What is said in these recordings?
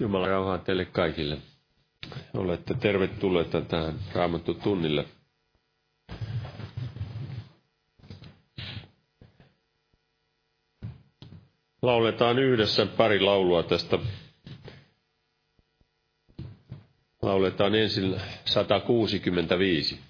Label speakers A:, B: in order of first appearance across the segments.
A: Jumala rauhaa teille kaikille. Olette tervetulleita tähän Raamattu tunnille. Lauletaan yhdessä pari laulua tästä. Lauletaan ensin 165.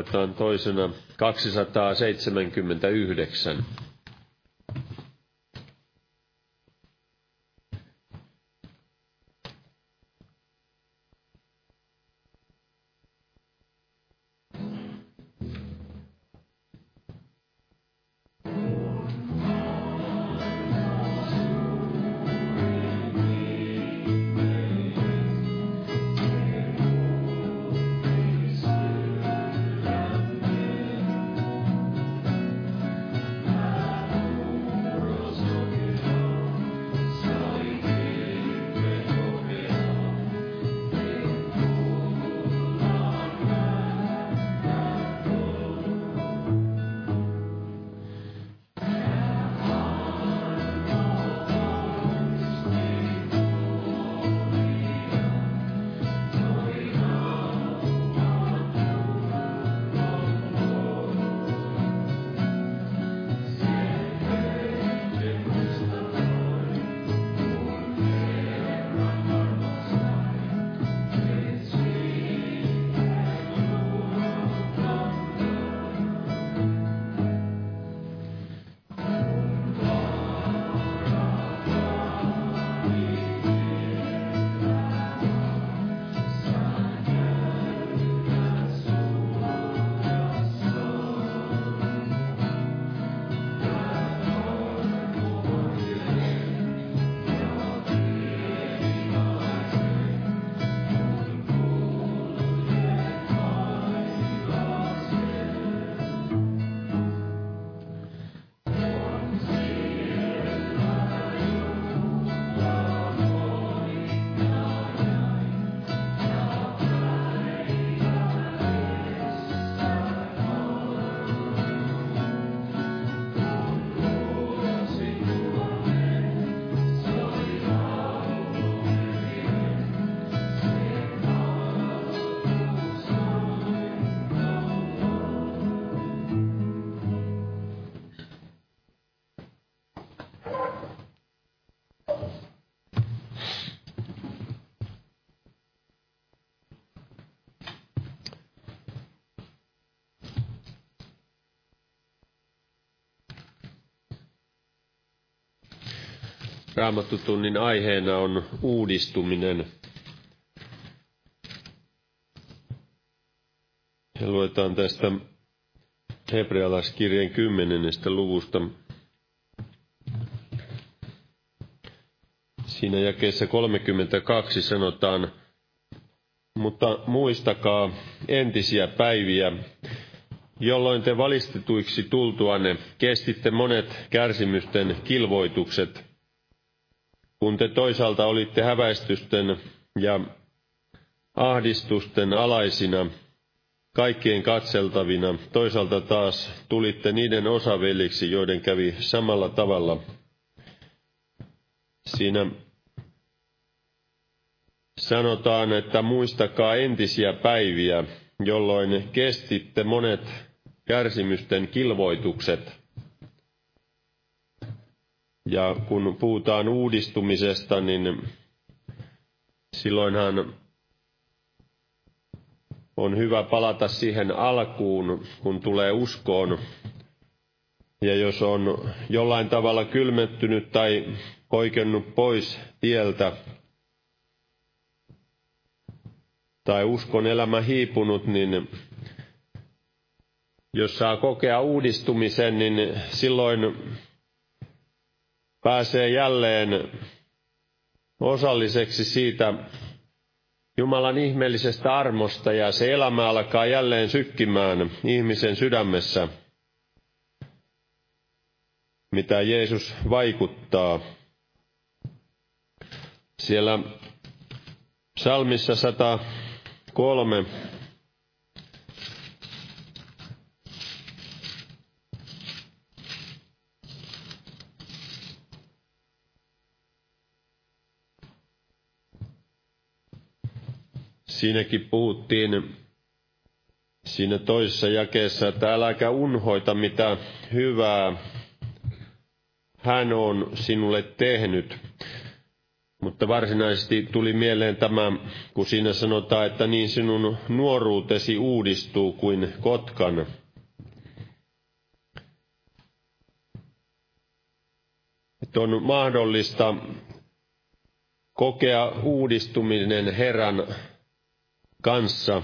A: lauletaan toisena 279. Raamattutunnin aiheena on uudistuminen. Ja luetaan tästä hebrealaiskirjeen kymmenennestä luvusta. Siinä jakeessa 32 sanotaan, mutta muistakaa entisiä päiviä, jolloin te valistetuiksi tultuanne kestitte monet kärsimysten kilvoitukset, kun te toisaalta olitte häväistysten ja ahdistusten alaisina, kaikkien katseltavina, toisaalta taas tulitte niiden osaveliksi, joiden kävi samalla tavalla. Siinä sanotaan, että muistakaa entisiä päiviä, jolloin kestitte monet kärsimysten kilvoitukset. Ja kun puhutaan uudistumisesta, niin silloinhan on hyvä palata siihen alkuun, kun tulee uskoon. Ja jos on jollain tavalla kylmettynyt tai poikennut pois tieltä, tai uskon elämä hiipunut, niin jos saa kokea uudistumisen, niin silloin pääsee jälleen osalliseksi siitä Jumalan ihmeellisestä armosta ja se elämä alkaa jälleen sykkimään ihmisen sydämessä, mitä Jeesus vaikuttaa. Siellä psalmissa 103 Siinäkin puhuttiin siinä toisessa jakeessa, että äläkä unhoita mitä hyvää hän on sinulle tehnyt. Mutta varsinaisesti tuli mieleen tämä, kun siinä sanotaan, että niin sinun nuoruutesi uudistuu kuin kotkan. Että on mahdollista kokea uudistuminen Herran kanssa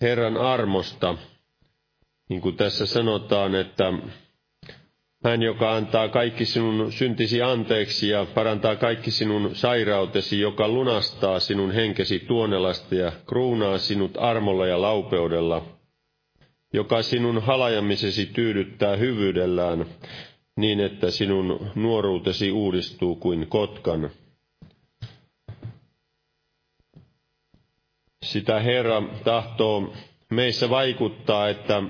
A: Herran armosta, niin kuin tässä sanotaan, että hän, joka antaa kaikki sinun syntisi anteeksi ja parantaa kaikki sinun sairautesi, joka lunastaa sinun henkesi tuonelasta ja kruunaa sinut armolla ja laupeudella, joka sinun halajamisesi tyydyttää hyvyydellään, niin että sinun nuoruutesi uudistuu kuin kotkan. Sitä Herra tahtoo meissä vaikuttaa, että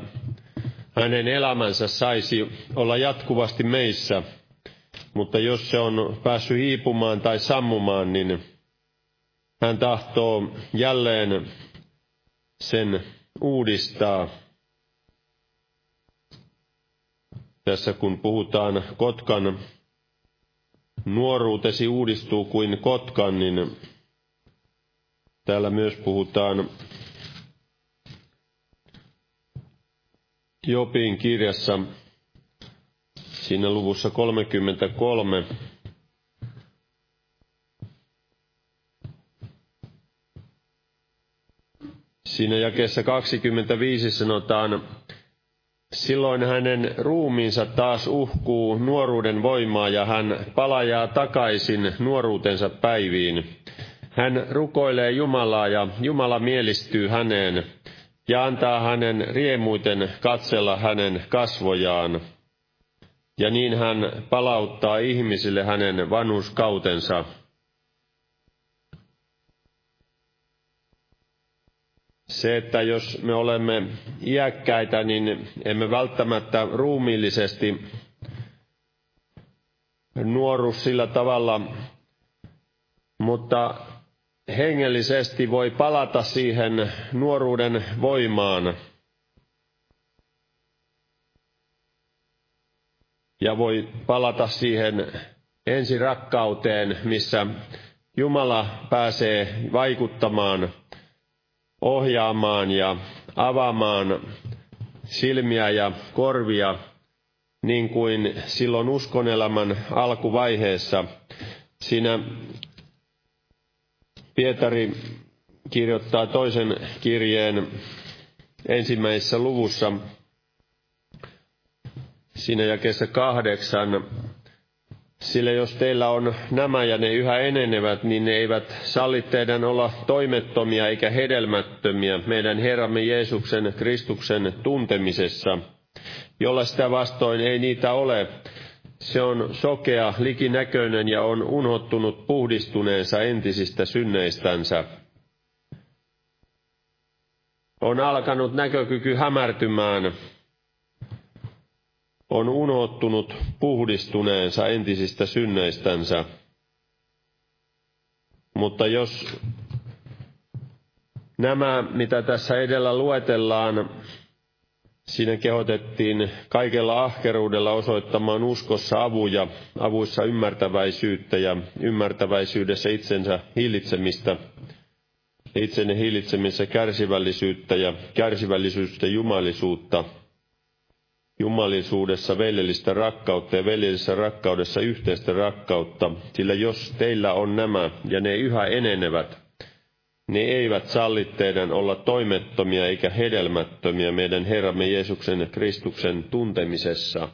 A: hänen elämänsä saisi olla jatkuvasti meissä, mutta jos se on päässyt hiipumaan tai sammumaan, niin hän tahtoo jälleen sen uudistaa. Tässä kun puhutaan kotkan nuoruutesi uudistuu kuin kotkan, niin Täällä myös puhutaan Jopin kirjassa siinä luvussa 33 Siinä jakeessa 25 sanotaan, silloin hänen ruumiinsa taas uhkuu nuoruuden voimaa ja hän palajaa takaisin nuoruutensa päiviin. Hän rukoilee Jumalaa ja Jumala mielistyy häneen ja antaa hänen riemuiten katsella hänen kasvojaan. Ja niin hän palauttaa ihmisille hänen vanhuskautensa. Se, että jos me olemme iäkkäitä, niin emme välttämättä ruumiillisesti nuoru sillä tavalla, mutta hengellisesti voi palata siihen nuoruuden voimaan. Ja voi palata siihen ensirakkauteen, missä Jumala pääsee vaikuttamaan, ohjaamaan ja avaamaan silmiä ja korvia niin kuin silloin uskonelämän alkuvaiheessa. Siinä Pietari kirjoittaa toisen kirjeen ensimmäisessä luvussa, siinä jakeessa kahdeksan, sillä jos teillä on nämä ja ne yhä enenevät, niin ne eivät salli teidän olla toimettomia eikä hedelmättömiä meidän Herramme Jeesuksen Kristuksen tuntemisessa, jolla sitä vastoin ei niitä ole. Se on sokea, likinäköinen ja on unhottunut puhdistuneensa entisistä synneistänsä. On alkanut näkökyky hämärtymään, on unohtunut puhdistuneensa entisistä synneistänsä. Mutta jos nämä, mitä tässä edellä luetellaan, siinä kehotettiin kaikella ahkeruudella osoittamaan uskossa avuja, avuissa ymmärtäväisyyttä ja ymmärtäväisyydessä itsensä hillitsemistä, itsenne hillitsemisessä kärsivällisyyttä ja kärsivällisyyttä jumalisuutta – jumalisuudessa veljellistä rakkautta ja veljellisessä rakkaudessa yhteistä rakkautta, sillä jos teillä on nämä ja ne yhä enenevät, ne eivät salli teidän olla toimettomia eikä hedelmättömiä meidän Herramme Jeesuksen Kristuksen tuntemisessa.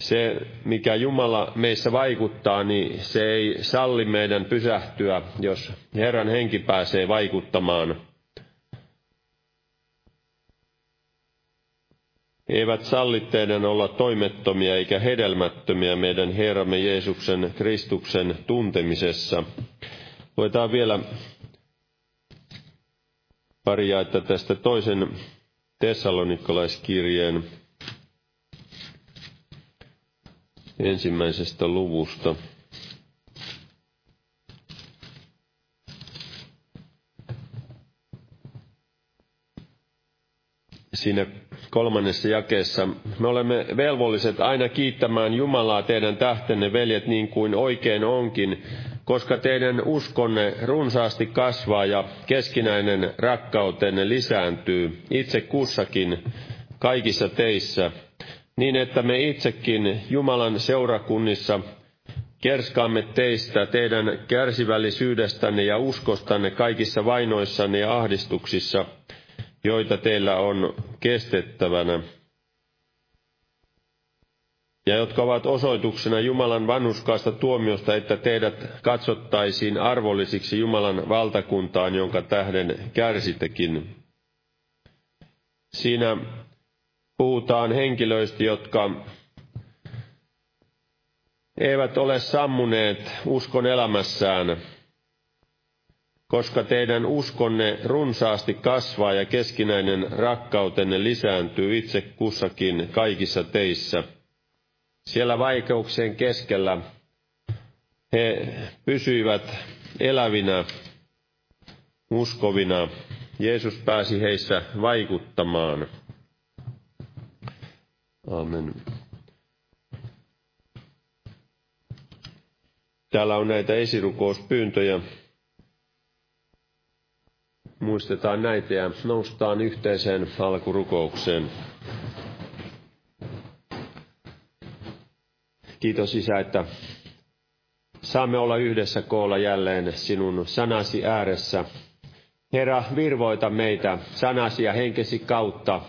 A: Se, mikä Jumala meissä vaikuttaa, niin se ei salli meidän pysähtyä, jos Herran henki pääsee vaikuttamaan eivät salli teidän olla toimettomia eikä hedelmättömiä meidän Herramme Jeesuksen Kristuksen tuntemisessa. Luetaan vielä pari jaetta tästä toisen tessalonikalaiskirjeen ensimmäisestä luvusta. Siinä kolmannessa jakeessa. Me olemme velvolliset aina kiittämään Jumalaa teidän tähtenne, veljet, niin kuin oikein onkin, koska teidän uskonne runsaasti kasvaa ja keskinäinen rakkautenne lisääntyy itse kussakin kaikissa teissä, niin että me itsekin Jumalan seurakunnissa kerskaamme teistä, teidän kärsivällisyydestänne ja uskostanne kaikissa vainoissanne ja ahdistuksissa – joita teillä on kestettävänä, ja jotka ovat osoituksena Jumalan vanhuskaasta tuomiosta, että teidät katsottaisiin arvollisiksi Jumalan valtakuntaan, jonka tähden kärsitekin. Siinä puhutaan henkilöistä, jotka eivät ole sammuneet uskon elämässään, koska teidän uskonne runsaasti kasvaa ja keskinäinen rakkautenne lisääntyy itse kussakin kaikissa teissä. Siellä vaikeuksien keskellä he pysyivät elävinä, uskovina. Jeesus pääsi heissä vaikuttamaan. Amen. Täällä on näitä esirukouspyyntöjä muistetaan näitä ja noustaan yhteiseen alkurukoukseen. Kiitos Isä, että saamme olla yhdessä koolla jälleen sinun sanasi ääressä. Herra, virvoita meitä sanasi ja henkesi kautta.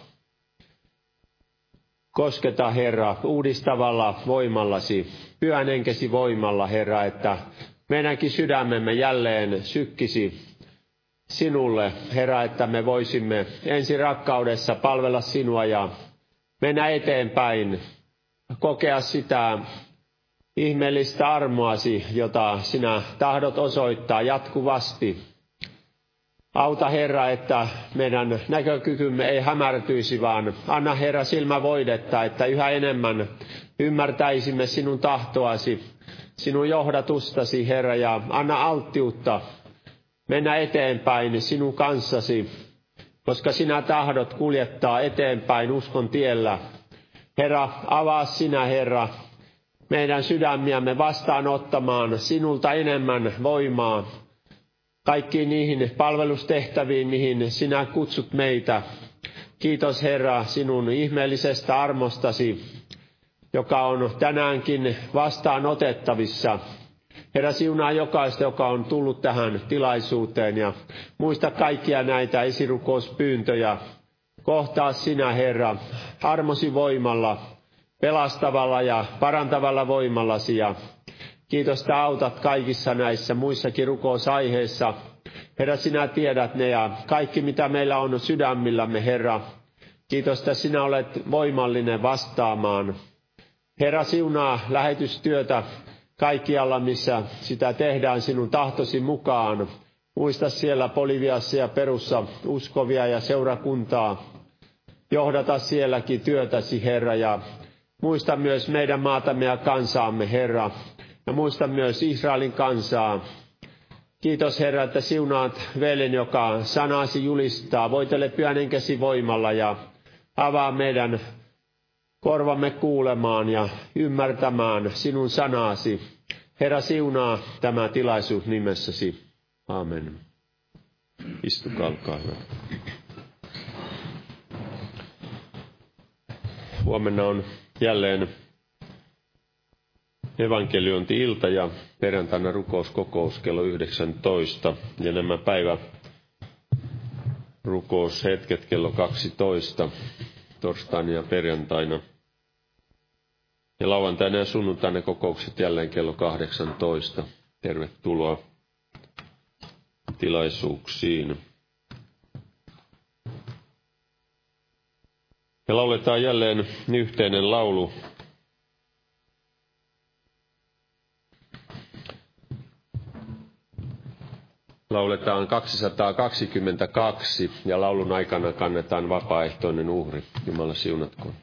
A: Kosketa, Herra, uudistavalla voimallasi, pyhän henkesi voimalla, Herra, että meidänkin sydämemme jälleen sykkisi sinulle, Herra, että me voisimme ensi rakkaudessa palvella sinua ja mennä eteenpäin, kokea sitä ihmeellistä armoasi, jota sinä tahdot osoittaa jatkuvasti. Auta Herra, että meidän näkökykymme ei hämärtyisi, vaan anna Herra silmävoidetta, että yhä enemmän ymmärtäisimme sinun tahtoasi, sinun johdatustasi, Herra, ja anna alttiutta mennä eteenpäin sinun kanssasi, koska sinä tahdot kuljettaa eteenpäin uskon tiellä. Herra, avaa sinä, Herra, meidän sydämiämme vastaanottamaan sinulta enemmän voimaa kaikkiin niihin palvelustehtäviin, mihin sinä kutsut meitä. Kiitos Herra sinun ihmeellisestä armostasi, joka on tänäänkin vastaanotettavissa. Herra siunaa jokaista, joka on tullut tähän tilaisuuteen ja muista kaikkia näitä esirukouspyyntöjä. Kohtaa sinä, Herra, armosi voimalla, pelastavalla ja parantavalla voimallasi ja kiitos, että autat kaikissa näissä muissakin rukousaiheissa. Herra, sinä tiedät ne ja kaikki mitä meillä on sydämillämme, Herra. Kiitos, että sinä olet voimallinen vastaamaan. Herra, siunaa lähetystyötä kaikkialla, missä sitä tehdään sinun tahtosi mukaan. Muista siellä Poliviassa ja Perussa uskovia ja seurakuntaa. Johdata sielläkin työtäsi, Herra, ja muista myös meidän maatamme ja kansaamme, Herra. Ja muista myös Israelin kansaa. Kiitos Herra, että siunaat veljen, joka sanasi julistaa. Voitele pyhän voimalla ja avaa meidän korvamme kuulemaan ja ymmärtämään sinun sanasi. Herra siunaa tämä tilaisuus nimessäsi. Amen. Istukaa, olkaa hyvä. Huomenna on jälleen evankeliointi-ilta ja perjantaina rukouskokous kello 19. Ja nämä päivä rukoushetket kello 12 torstaina ja perjantaina. Ja lauantaina ja sunnuntaina kokoukset jälleen kello 18. Tervetuloa tilaisuuksiin. Ja lauletaan jälleen yhteinen laulu. Lauletaan 222 ja laulun aikana kannetaan vapaaehtoinen uhri. Jumala siunatkoon.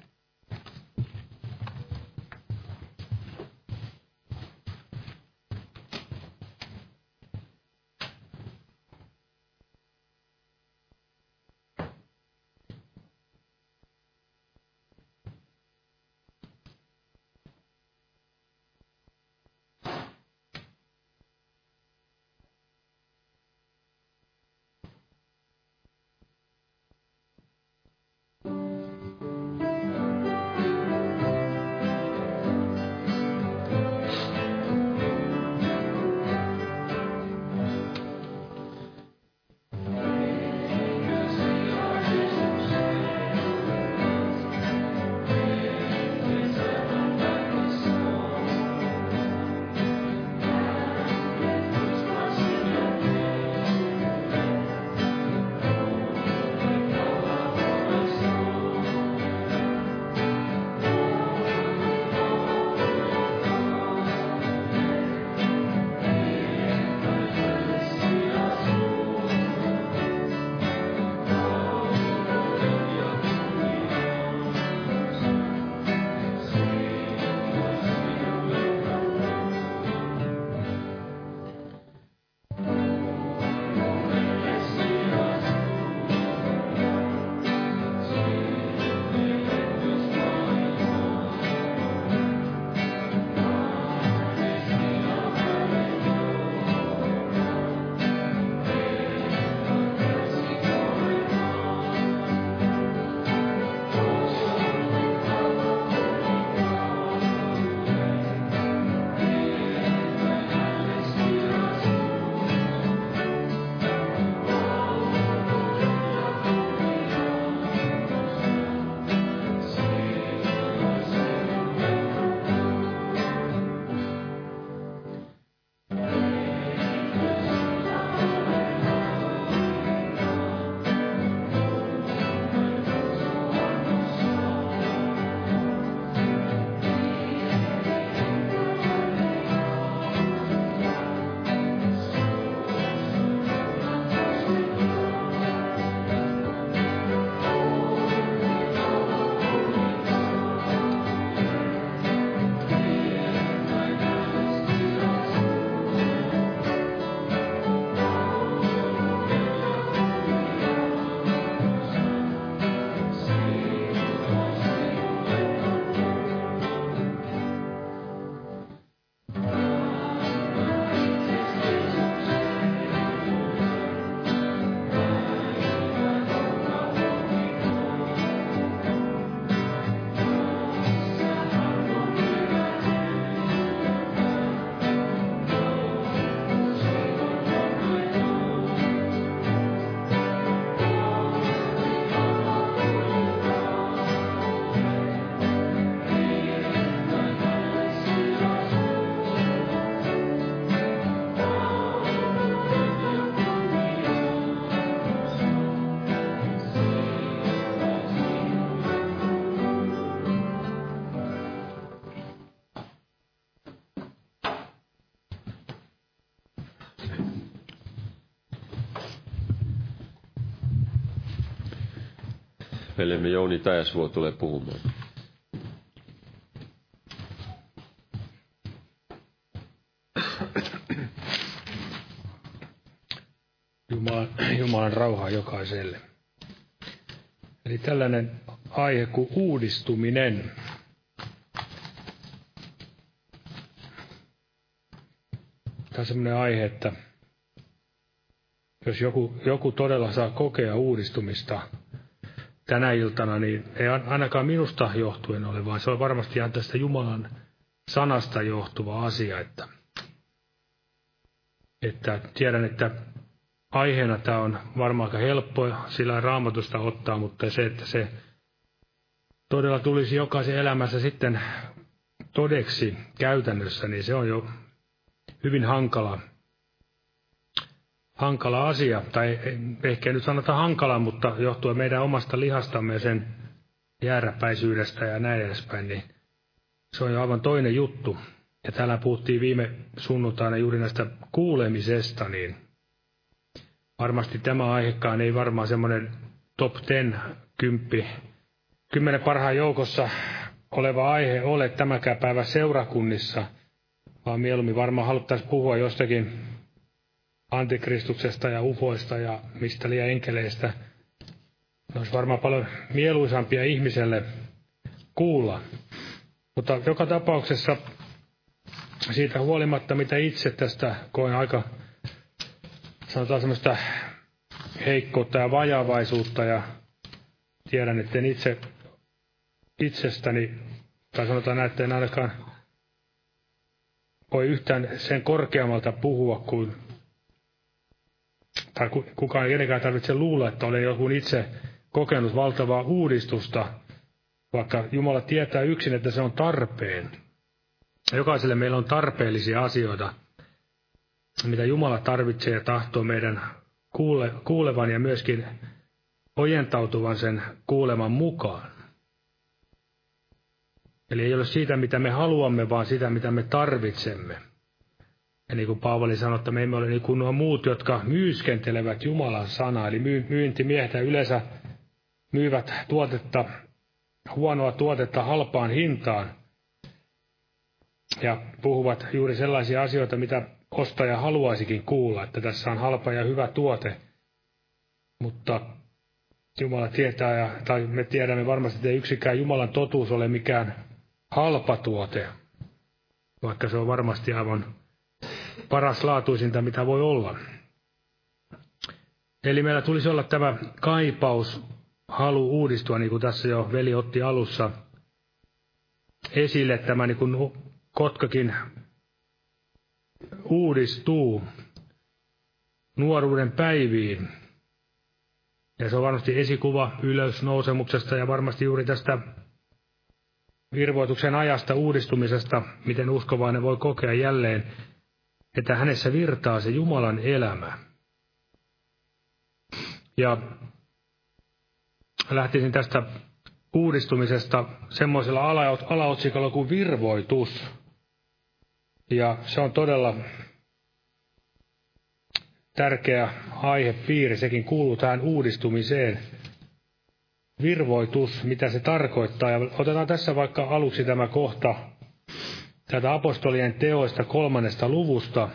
A: Veljemme Jouni Täjäsvuo tulee puhumaan.
B: Jumalan, Jumalan rauhaa jokaiselle. Eli tällainen aihe kuin uudistuminen. Tämä on sellainen aihe, että jos joku, joku todella saa kokea uudistumista tänä iltana, niin ei ainakaan minusta johtuen ole, vaan se on varmasti ihan tästä Jumalan sanasta johtuva asia, että, että tiedän, että aiheena tämä on varmaan aika helppo sillä raamatusta ottaa, mutta se, että se todella tulisi jokaisen elämässä sitten todeksi käytännössä, niin se on jo hyvin hankala, hankala asia. Tai ehkä nyt sanota hankala, mutta johtuen meidän omasta lihastamme ja sen jääräpäisyydestä ja näin edespäin, niin se on jo aivan toinen juttu. Ja täällä puhuttiin viime sunnuntaina juuri näistä kuulemisesta, niin varmasti tämä aihekaan ei varmaan semmoinen top 10 kymppi, kymmenen parhaan joukossa oleva aihe ole tämäkään päivä seurakunnissa, vaan mieluummin varmaan haluttaisiin puhua jostakin antikristuksesta ja ufoista ja mistä liian enkeleistä. Ne olisi varmaan paljon mieluisampia ihmiselle kuulla. Mutta joka tapauksessa siitä huolimatta, mitä itse tästä koen aika sanotaan semmoista heikkoutta ja vajavaisuutta ja tiedän, että en itse itsestäni, tai sanotaan näin, että en ainakaan voi yhtään sen korkeammalta puhua kuin, tai kukaan ei kenenkään tarvitse luulla, että olen joku itse kokenut valtavaa uudistusta, vaikka Jumala tietää yksin, että se on tarpeen. Jokaiselle meillä on tarpeellisia asioita, mitä Jumala tarvitsee ja tahtoo meidän kuule, kuulevan ja myöskin ojentautuvan sen kuuleman mukaan. Eli ei ole siitä, mitä me haluamme, vaan sitä, mitä me tarvitsemme. Ja niin kuin Paavali sanoi, että me emme ole niin kuin nuo muut, jotka myyskentelevät Jumalan sanaa. Eli myyntimiehet yleensä myyvät tuotetta, huonoa tuotetta halpaan hintaan. Ja puhuvat juuri sellaisia asioita, mitä ostaja haluaisikin kuulla, että tässä on halpa ja hyvä tuote, mutta Jumala tietää, ja, tai me tiedämme varmasti, että ei yksikään Jumalan totuus ole mikään halpa tuote, vaikka se on varmasti aivan paras laatuisinta, mitä voi olla. Eli meillä tulisi olla tämä kaipaus, halu uudistua, niin kuin tässä jo veli otti alussa esille, tämä niin kuin Kotkakin uudistuu nuoruuden päiviin. Ja se on varmasti esikuva ylösnousemuksesta ja varmasti juuri tästä virvoituksen ajasta uudistumisesta, miten uskovainen voi kokea jälleen, että hänessä virtaa se Jumalan elämä. Ja lähtisin tästä uudistumisesta semmoisella alaotsikolla kuin virvoitus. Ja se on todella tärkeä aihepiiri, sekin kuuluu tähän uudistumiseen. Virvoitus, mitä se tarkoittaa. Ja otetaan tässä vaikka aluksi tämä kohta tätä apostolien teoista kolmannesta luvusta.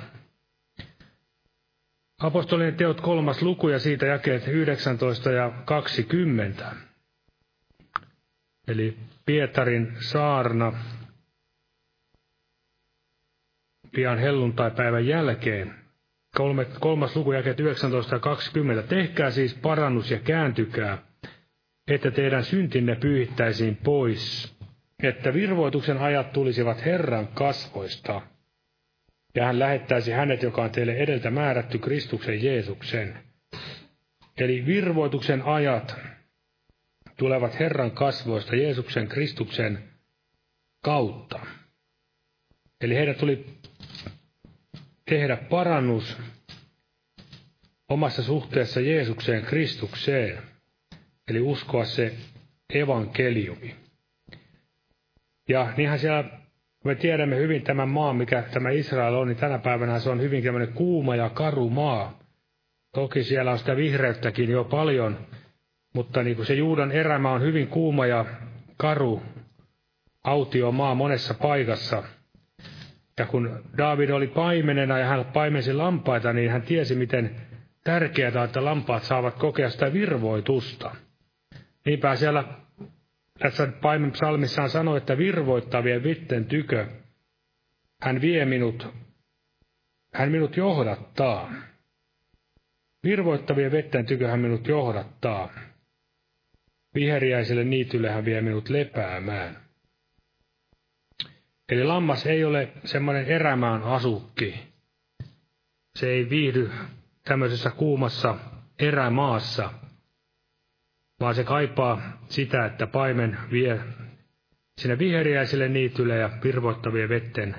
B: Apostolien teot kolmas luku ja siitä jakeet 19 ja 20. Eli Pietarin saarna pian helluntaipäivän jälkeen. Kolmas luku jakeet 19 ja 20. Tehkää siis parannus ja kääntykää, että teidän syntinne pyyhittäisiin pois, että virvoituksen ajat tulisivat Herran kasvoista, ja hän lähettäisi hänet, joka on teille edeltä määrätty Kristuksen Jeesuksen. Eli virvoituksen ajat tulevat Herran kasvoista Jeesuksen Kristuksen kautta. Eli heidän tuli tehdä parannus omassa suhteessa Jeesukseen Kristukseen, eli uskoa se evankeliumi. Ja niinhän siellä me tiedämme hyvin tämän maan, mikä tämä Israel on, niin tänä päivänä se on hyvin tämmöinen kuuma ja karu maa. Toki siellä on sitä vihreyttäkin jo paljon, Mutta niin kuin se Juudan erämä on hyvin kuuma ja karu, autio maa monessa paikassa. Ja kun David oli paimenena ja hän paimensi lampaita, niin hän tiesi, miten tärkeää, että lampaat saavat kokea sitä virvoitusta. Niinpä siellä tässä paimen psalmissaan sanoi, että virvoittavien vitten tykö hän vie minut, hän minut johdattaa. Virvoittavien vetten tykö hän minut johdattaa. Viheriäiselle niitylle hän vie minut lepäämään. Eli lammas ei ole semmoinen erämään asukki. Se ei viihdy tämmöisessä kuumassa erämaassa, vaan se kaipaa sitä, että paimen vie sinne viheriäiselle niitylle ja virvoittavien vetten,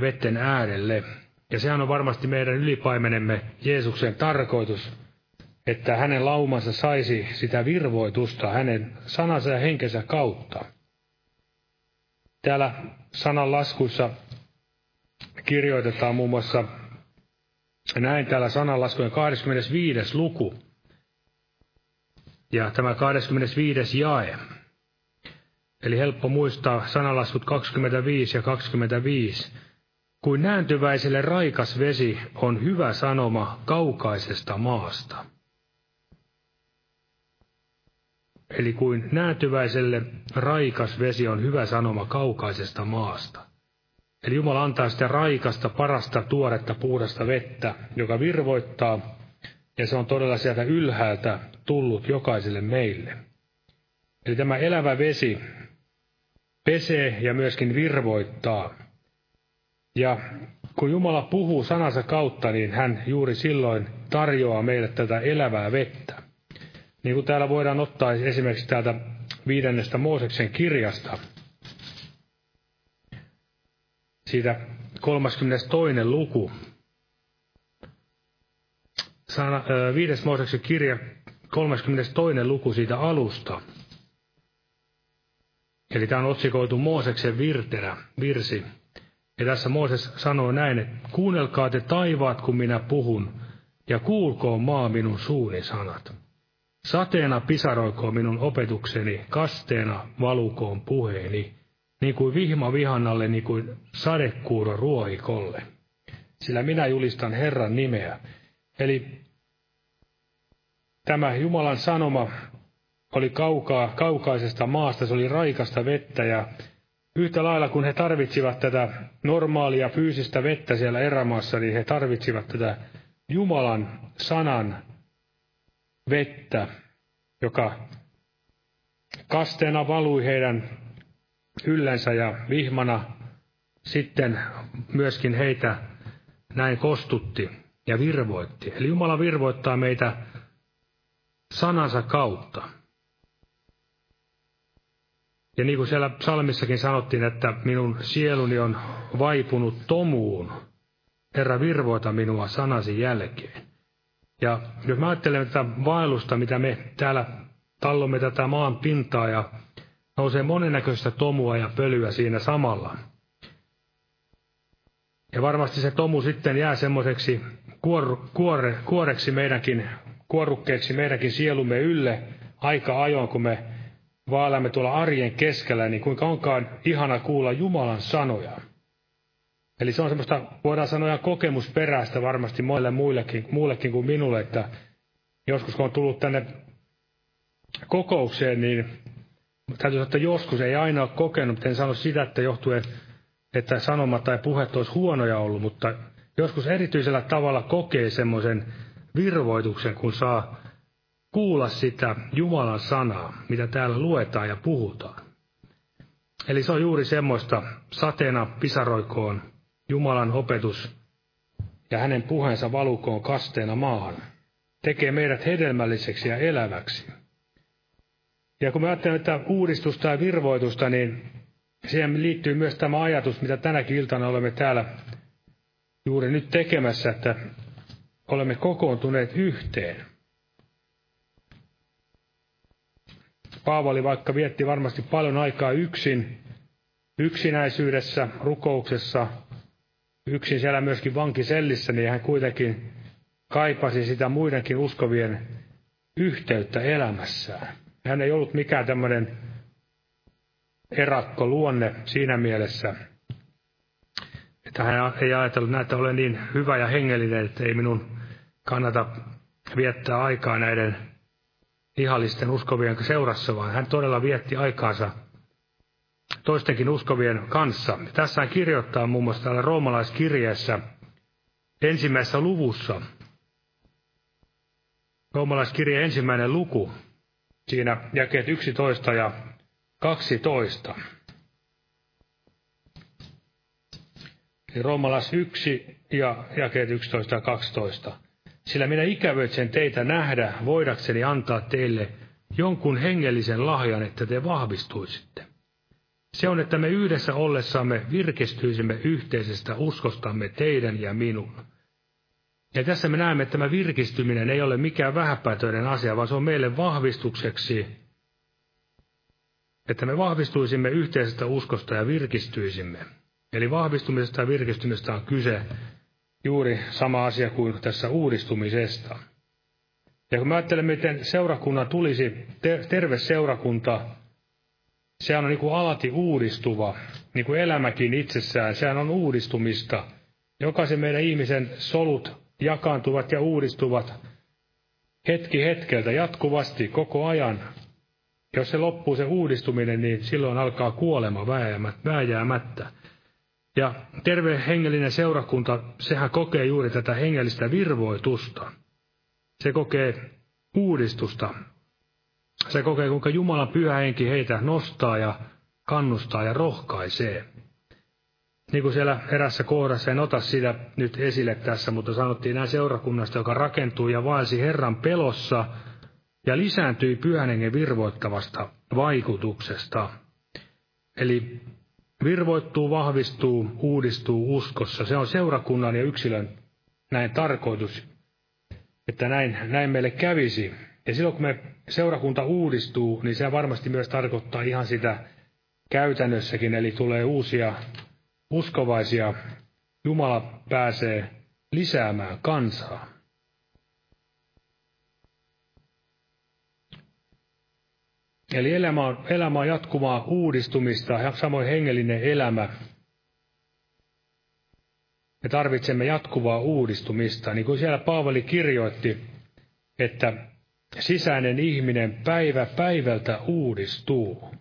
B: vetten äärelle. Ja sehän on varmasti meidän ylipaimenemme Jeesuksen tarkoitus, että hänen laumansa saisi sitä virvoitusta hänen sanansa ja henkensä kautta. Täällä sananlaskuissa kirjoitetaan muun muassa näin täällä sananlaskujen 25. luku. Ja tämä 25. jae. Eli helppo muistaa sananlaskut 25 ja 25. Kuin nääntyväiselle raikas vesi on hyvä sanoma kaukaisesta maasta. Eli kuin nääntyväiselle raikas vesi on hyvä sanoma kaukaisesta maasta. Eli Jumala antaa sitä raikasta, parasta, tuoretta, puhdasta vettä, joka virvoittaa, ja se on todella sieltä ylhäältä tullut jokaiselle meille. Eli tämä elävä vesi pesee ja myöskin virvoittaa. Ja kun Jumala puhuu sanansa kautta, niin hän juuri silloin tarjoaa meille tätä elävää vettä. Niin kuin täällä voidaan ottaa esimerkiksi täältä viidennestä Mooseksen kirjasta, siitä 32. luku. Sana, viides Mooseksen kirja, 32. luku siitä alusta. Eli tämä on otsikoitu Mooseksen virterä, virsi. Ja tässä Mooses sanoo näin, että kuunnelkaa te taivaat, kun minä puhun, ja kuulkoon maa minun suuni sanat. Sateena pisaroikoon minun opetukseni, kasteena valukoon puheeni, niin kuin vihma vihannalle, niin kuin sadekuuro ruohikolle. Sillä minä julistan Herran nimeä. Eli tämä Jumalan sanoma oli kaukaa, kaukaisesta maasta, se oli raikasta vettä ja yhtä lailla kun he tarvitsivat tätä normaalia fyysistä vettä siellä erämaassa, niin he tarvitsivat tätä Jumalan sanan vettä, joka kasteena valui heidän yllänsä ja vihmana sitten myöskin heitä näin kostutti ja virvoitti. Eli Jumala virvoittaa meitä sanansa kautta. Ja niin kuin siellä psalmissakin sanottiin, että minun sieluni on vaipunut tomuun. Herra, virvoita minua sanasi jälkeen. Ja jos mä ajattelen tätä vaellusta, mitä me täällä tallomme tätä maan pintaa ja nousee monennäköistä tomua ja pölyä siinä samalla. Ja varmasti se tomu sitten jää semmoiseksi kuor, kuore, kuoreksi meidänkin, kuorukkeeksi meidänkin sielumme ylle aika ajoin, kun me vaalamme tuolla arjen keskellä, niin kuinka onkaan ihana kuulla Jumalan sanoja. Eli se on semmoista, voidaan sanoa kokemusperäistä varmasti monelle muillekin, muullekin kuin minulle, että joskus kun on tullut tänne kokoukseen, niin täytyy sanoa, että joskus ei aina ole kokenut, mutta en sano sitä, että johtuen, että sanomat tai puheet olisi huonoja ollut, mutta joskus erityisellä tavalla kokee semmoisen virvoituksen, kun saa kuulla sitä Jumalan sanaa, mitä täällä luetaan ja puhutaan. Eli se on juuri semmoista sateena pisaroikoon Jumalan opetus ja hänen puheensa valukoon kasteena maahan. Tekee meidät hedelmälliseksi ja eläväksi. Ja kun me ajattelemme että uudistusta ja virvoitusta, niin siihen liittyy myös tämä ajatus, mitä tänäkin iltana olemme täällä juuri nyt tekemässä, että olemme kokoontuneet yhteen. Paavali vaikka vietti varmasti paljon aikaa yksin, yksinäisyydessä, rukouksessa, yksin siellä myöskin vankisellissä, niin hän kuitenkin kaipasi sitä muidenkin uskovien yhteyttä elämässään. Hän ei ollut mikään tämmöinen erakko luonne siinä mielessä, että hän ei ajatellut, että olen niin hyvä ja hengellinen, että ei minun kannata viettää aikaa näiden ihallisten uskovien seurassa, vaan hän todella vietti aikaansa toistenkin uskovien kanssa. Tässä hän kirjoittaa muun muassa täällä roomalaiskirjeessä ensimmäisessä luvussa, roomalaiskirje ensimmäinen luku, siinä jakeet 11 ja 12. Eli roomalais 1 ja jakeet 11 ja 12. Sillä minä ikävöitsen teitä nähdä, voidakseni antaa teille jonkun hengellisen lahjan, että te vahvistuisitte. Se on, että me yhdessä ollessamme virkistyisimme yhteisestä uskostamme teidän ja minun. Ja tässä me näemme, että tämä virkistyminen ei ole mikään vähäpätöinen asia, vaan se on meille vahvistukseksi, että me vahvistuisimme yhteisestä uskosta ja virkistyisimme. Eli vahvistumisesta ja virkistymisestä on kyse juuri sama asia kuin tässä uudistumisesta. Ja kun mä ajattelen, miten seurakunnan tulisi, terve seurakunta, sehän on niin kuin alati uudistuva, niin kuin elämäkin itsessään, sehän on uudistumista. Jokaisen meidän ihmisen solut jakaantuvat ja uudistuvat hetki hetkeltä jatkuvasti koko ajan. Jos se loppuu se uudistuminen, niin silloin alkaa kuolema vääjäämättä. Ja terve hengellinen seurakunta, sehän kokee juuri tätä hengellistä virvoitusta. Se kokee uudistusta. Se kokee, kuinka Jumalan pyhä henki heitä nostaa ja kannustaa ja rohkaisee. Niin kuin siellä erässä kohdassa, en ota sitä nyt esille tässä, mutta sanottiin näin seurakunnasta, joka rakentui ja vaelsi Herran pelossa ja lisääntyi pyhän hengen virvoittavasta vaikutuksesta. Eli virvoittuu, vahvistuu, uudistuu uskossa. Se on seurakunnan ja yksilön näin tarkoitus, että näin, näin meille kävisi. Ja silloin kun me seurakunta uudistuu, niin se varmasti myös tarkoittaa ihan sitä käytännössäkin, eli tulee uusia uskovaisia. Jumala pääsee lisäämään kansaa. Eli elämä on, elämä on jatkuvaa uudistumista ja samoin hengellinen elämä. Me tarvitsemme jatkuvaa uudistumista, niin kuin siellä Paavali kirjoitti, että sisäinen ihminen päivä päivältä uudistuu.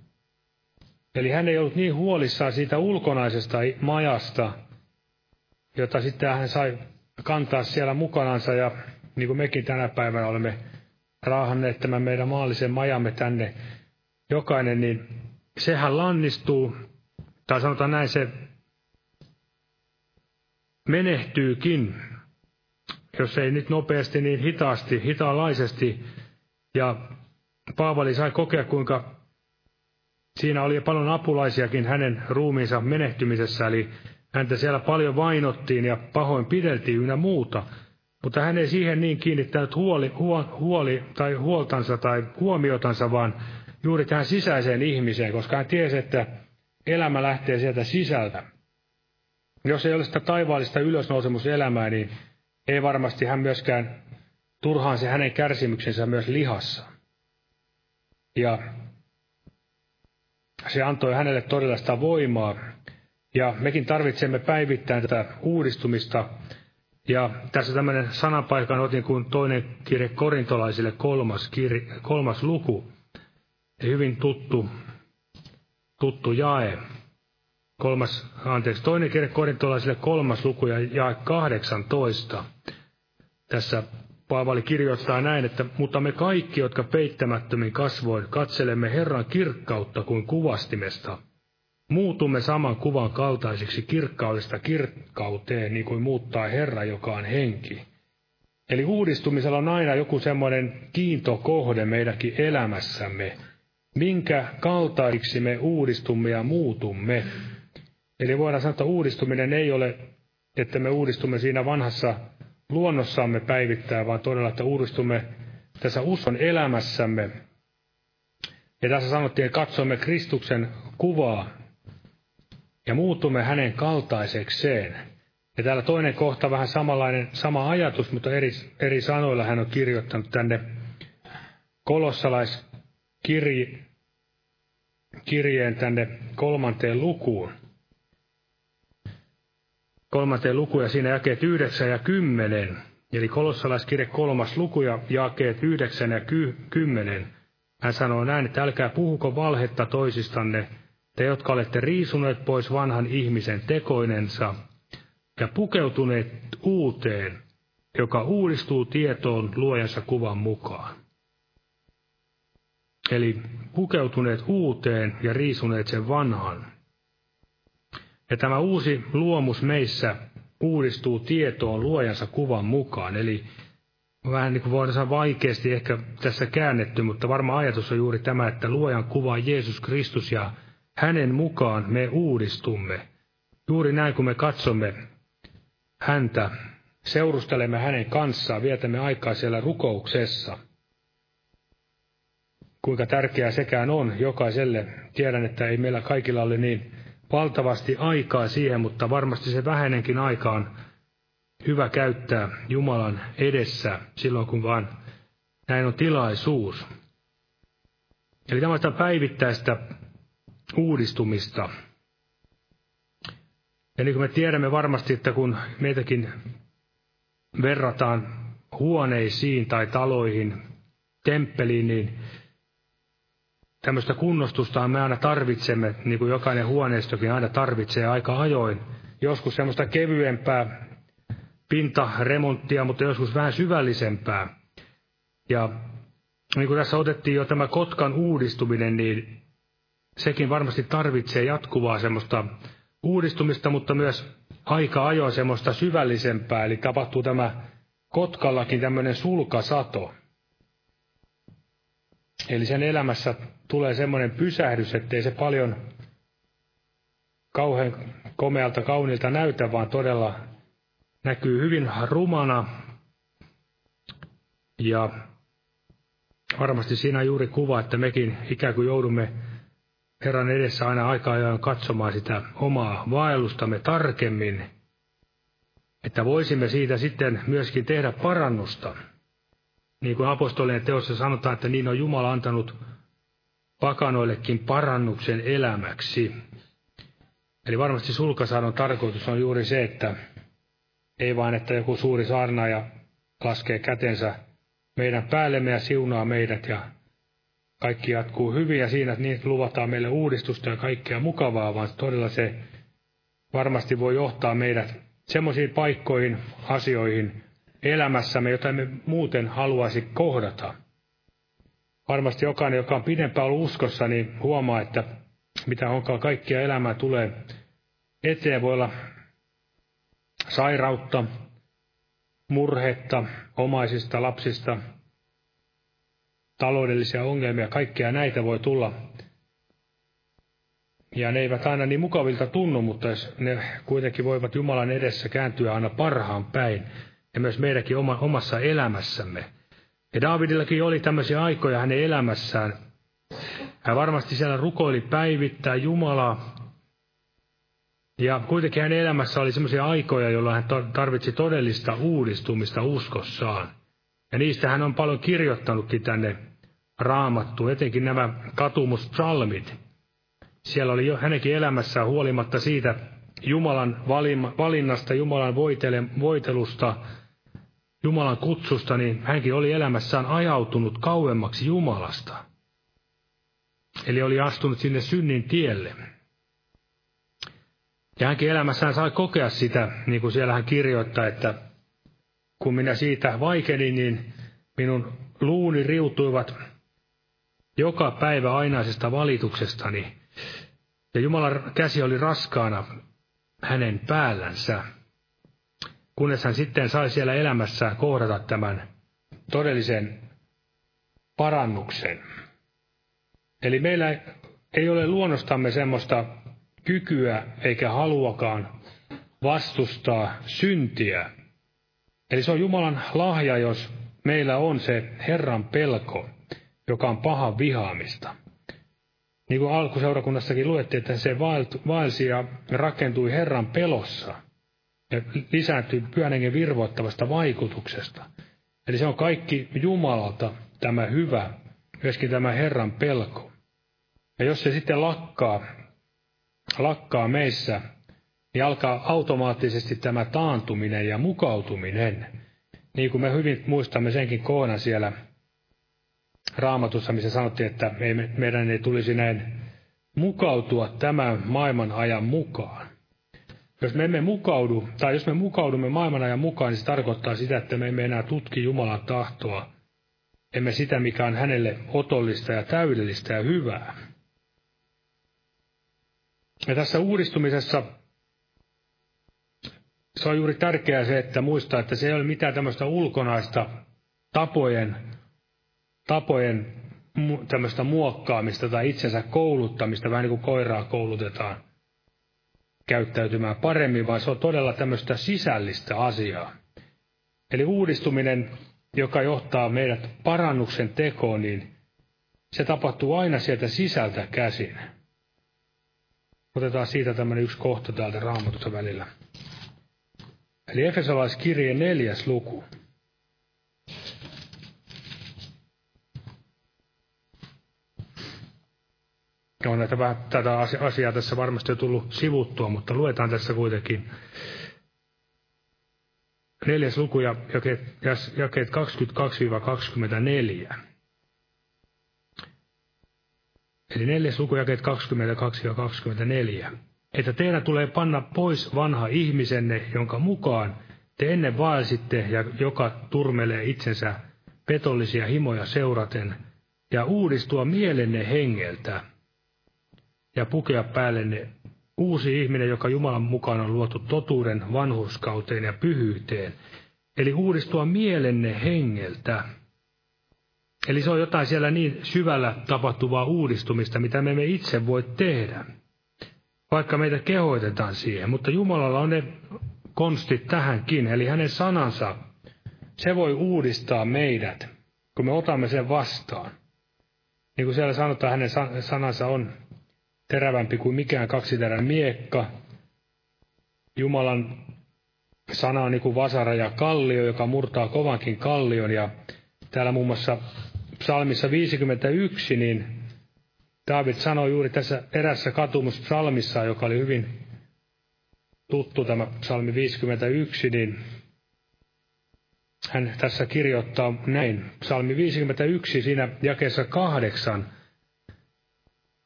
B: Eli hän ei ollut niin huolissaan siitä ulkonaisesta majasta, jota sitten hän sai kantaa siellä mukanansa ja niin kuin mekin tänä päivänä olemme raahanneet tämän meidän maallisen majamme tänne jokainen, niin sehän lannistuu, tai sanotaan näin, se menehtyykin, jos ei nyt nopeasti, niin hitaasti, hitaalaisesti. Ja Paavali sai kokea, kuinka siinä oli paljon apulaisiakin hänen ruumiinsa menehtymisessä, eli häntä siellä paljon vainottiin ja pahoin pideltiin ynnä muuta. Mutta hän ei siihen niin kiinnittänyt huoli, huoli tai huoltansa tai huomiotansa, vaan juuri tähän sisäiseen ihmiseen, koska hän tiesi, että elämä lähtee sieltä sisältä. Jos ei ole sitä taivaallista ylösnousemuselämää, niin ei varmasti hän myöskään turhaan se hänen kärsimyksensä myös lihassa. Ja se antoi hänelle todella sitä voimaa. Ja mekin tarvitsemme päivittäin tätä uudistumista. Ja tässä tämmöinen sanapaikan otin kuin toinen kirje korintolaisille kolmas, kirje, kolmas luku hyvin tuttu, tuttu jae. Kolmas, anteeksi, toinen kirja korintolaisille kolmas luku ja jae 18. Tässä Paavali kirjoittaa näin, että mutta me kaikki, jotka peittämättömin kasvoin katselemme Herran kirkkautta kuin kuvastimesta, muutumme saman kuvan kaltaisiksi kirkkaudesta kirkkauteen, niin kuin muuttaa Herra, joka on henki. Eli uudistumisella on aina joku semmoinen kiintokohde meidänkin elämässämme, minkä kaltaiksi me uudistumme ja muutumme. Eli voidaan sanoa, että uudistuminen ei ole, että me uudistumme siinä vanhassa luonnossamme päivittää, vaan todella, että uudistumme tässä uskon elämässämme. Ja tässä sanottiin, että katsomme Kristuksen kuvaa ja muutumme hänen kaltaisekseen. Ja täällä toinen kohta vähän samanlainen, sama ajatus, mutta eri, eri sanoilla hän on kirjoittanut tänne kolossalaiskirjeen tänne kolmanteen lukuun. Kolmanteen lukuun ja siinä jakeet 9 ja 10. Eli kolossalaiskirje kolmas luku ja jakeet 9 ja 10. Hän sanoo näin, että älkää puhuko valhetta toisistanne, te jotka olette riisuneet pois vanhan ihmisen tekoinensa ja pukeutuneet uuteen, joka uudistuu tietoon luojansa kuvan mukaan. Eli pukeutuneet uuteen ja riisuneet sen vanhan. Ja tämä uusi luomus meissä uudistuu tietoon luojansa kuvan mukaan. Eli vähän niin kuin voidaan vaikeasti ehkä tässä käännetty, mutta varmaan ajatus on juuri tämä, että luojan kuva Jeesus Kristus ja hänen mukaan me uudistumme. Juuri näin, kun me katsomme häntä, seurustelemme hänen kanssaan, vietämme aikaa siellä rukouksessa. Kuinka tärkeää sekään on jokaiselle. Tiedän, että ei meillä kaikilla ole niin valtavasti aikaa siihen, mutta varmasti se vähäinenkin aika on hyvä käyttää Jumalan edessä silloin, kun vaan näin on tilaisuus. Eli tämä on päivittäistä uudistumista. Ja niin kuin me tiedämme varmasti, että kun meitäkin verrataan huoneisiin tai taloihin, temppeliin, niin tämmöistä kunnostusta me aina tarvitsemme, niin kuin jokainen huoneistokin aina tarvitsee aika ajoin. Joskus semmoista kevyempää pintaremonttia, mutta joskus vähän syvällisempää. Ja niin kuin tässä otettiin jo tämä Kotkan uudistuminen, niin sekin varmasti tarvitsee jatkuvaa semmoista uudistumista, mutta myös aika ajoin semmoista syvällisempää, eli tapahtuu tämä Kotkallakin tämmöinen sulkasato. Eli sen elämässä tulee semmoinen pysähdys, ettei se paljon kauhean komealta kauniilta näytä, vaan todella näkyy hyvin rumana. Ja varmasti siinä juuri kuva, että mekin ikään kuin joudumme Herran edessä aina aika ajoin katsomaan sitä omaa vaellustamme tarkemmin, että voisimme siitä sitten myöskin tehdä parannusta. Niin kuin apostolien teossa sanotaan, että niin on Jumala antanut pakanoillekin parannuksen elämäksi. Eli varmasti sulkasaadon tarkoitus on juuri se, että ei vain, että joku suuri saarnaaja laskee kätensä meidän päällemme ja siunaa meidät ja kaikki jatkuu hyvin ja siinä niin luvataan meille uudistusta ja kaikkea mukavaa, vaan todella se varmasti voi johtaa meidät semmoisiin paikkoihin, asioihin elämässämme, joita emme muuten haluaisi kohdata. Varmasti jokainen, joka on pidempään ollut uskossa, niin huomaa, että mitä onkaan kaikkia elämää tulee eteen, voi olla sairautta, murhetta omaisista lapsista, taloudellisia ongelmia, kaikkea näitä voi tulla. Ja ne eivät aina niin mukavilta tunnu, mutta ne kuitenkin voivat Jumalan edessä kääntyä aina parhaan päin. Ja myös meidänkin oma, omassa elämässämme. Ja Davidillakin oli tämmöisiä aikoja hänen elämässään. Hän varmasti siellä rukoili päivittää Jumalaa. Ja kuitenkin hänen elämässä oli semmoisia aikoja, jolloin hän tarvitsi todellista uudistumista uskossaan. Ja niistä hän on paljon kirjoittanutkin tänne raamattu, etenkin nämä katumussalmit. Siellä oli jo hänenkin elämässään huolimatta siitä Jumalan valinnasta, Jumalan voitelusta, Jumalan kutsusta, niin hänkin oli elämässään ajautunut kauemmaksi Jumalasta. Eli oli astunut sinne synnin tielle. Ja hänkin elämässään sai kokea sitä, niin kuin siellä hän kirjoittaa, että kun minä siitä vaikenin, niin minun luuni riutuivat joka päivä ainaisesta valituksestani, ja Jumalan käsi oli raskaana hänen päällänsä, kunnes hän sitten sai siellä elämässä kohdata tämän todellisen parannuksen. Eli meillä ei ole luonnostamme semmoista kykyä eikä haluakaan vastustaa syntiä. Eli se on Jumalan lahja, jos meillä on se Herran pelko joka on pahan vihaamista. Niin kuin alkuseurakunnassakin luettiin, että se vaelsi ja rakentui Herran pelossa ja lisääntyi pyhän hengen virvoittavasta vaikutuksesta. Eli se on kaikki Jumalalta tämä hyvä, myöskin tämä Herran pelko. Ja jos se sitten lakkaa, lakkaa meissä, niin alkaa automaattisesti tämä taantuminen ja mukautuminen. Niin kuin me hyvin muistamme senkin koona siellä raamatussa, missä sanottiin, että ei, meidän ei tulisi näin mukautua tämän maailman ajan mukaan. Jos me emme mukaudu, tai jos me mukaudumme maailman ajan mukaan, niin se tarkoittaa sitä, että me emme enää tutki Jumalan tahtoa. Emme sitä, mikä on hänelle otollista ja täydellistä ja hyvää. Ja tässä uudistumisessa se on juuri tärkeää se, että muistaa, että se ei ole mitään tämmöistä ulkonaista tapojen, tapojen tämmöistä muokkaamista tai itsensä kouluttamista, vähän niin kuin koiraa koulutetaan käyttäytymään paremmin, vaan se on todella tämmöistä sisällistä asiaa. Eli uudistuminen, joka johtaa meidät parannuksen tekoon, niin se tapahtuu aina sieltä sisältä käsin. Otetaan siitä tämmöinen yksi kohta täältä raamatusta välillä. Eli Efesolaiskirje neljäs luku. On näitä tätä asiaa tässä varmasti on tullut sivuttua, mutta luetaan tässä kuitenkin. Neljäs luku ja jakeet, jakeet 22-24. Eli neljäs luku jakeet 22 ja 24 että teidän tulee panna pois vanha ihmisenne, jonka mukaan te ennen vaelsitte ja joka turmelee itsensä petollisia himoja seuraten, ja uudistua mielenne hengeltä, ja pukea päällenne uusi ihminen, joka Jumalan mukaan on luotu totuuden, vanhuskauteen ja pyhyyteen, eli uudistua mielenne hengeltä. Eli se on jotain siellä niin syvällä tapahtuvaa uudistumista, mitä me emme itse voi tehdä vaikka meitä kehoitetaan siihen, mutta Jumalalla on ne konstit tähänkin, eli hänen sanansa, se voi uudistaa meidät, kun me otamme sen vastaan. Niin kuin siellä sanotaan, hänen sanansa on terävämpi kuin mikään kaksiterän miekka. Jumalan sana on niin kuin vasara ja kallio, joka murtaa kovankin kallion. Ja täällä muun muassa psalmissa 51, niin David sanoi juuri tässä erässä katumuspsalmissa, joka oli hyvin tuttu tämä psalmi 51, niin hän tässä kirjoittaa näin. Psalmi 51 siinä jakeessa kahdeksan.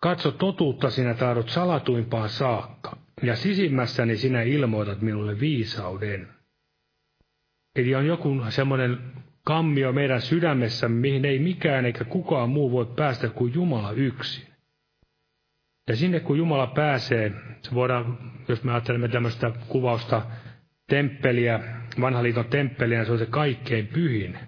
B: Katso totuutta sinä tahdot salatuimpaan saakka, ja sisimmässäni sinä ilmoitat minulle viisauden. Eli on joku semmoinen kammio meidän sydämessä, mihin ei mikään eikä kukaan muu voi päästä kuin Jumala yksin. Ja sinne kun Jumala pääsee, se voidaan, jos me ajattelemme tämmöistä kuvausta temppeliä, vanha liiton temppeliä, se on se kaikkein pyhin.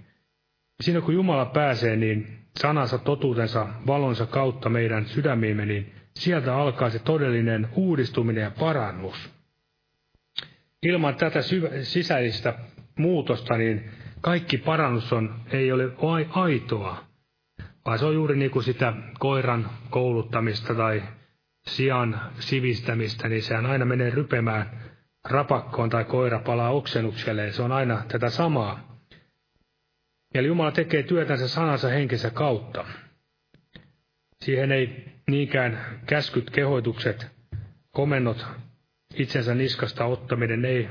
B: Sinne kun Jumala pääsee, niin sanansa, totuutensa, valonsa kautta meidän sydämiimme, niin sieltä alkaa se todellinen uudistuminen ja parannus. Ilman tätä sisäistä muutosta, niin kaikki parannus on, ei ole aitoa, vaan se on juuri niin kuin sitä koiran kouluttamista tai sian sivistämistä, niin sehän aina menee rypemään rapakkoon tai koira palaa oksennukselle. Se on aina tätä samaa. Eli Jumala tekee työtänsä sanansa henkensä kautta. Siihen ei niinkään käskyt, kehoitukset, komennot, itsensä niskasta ottaminen ei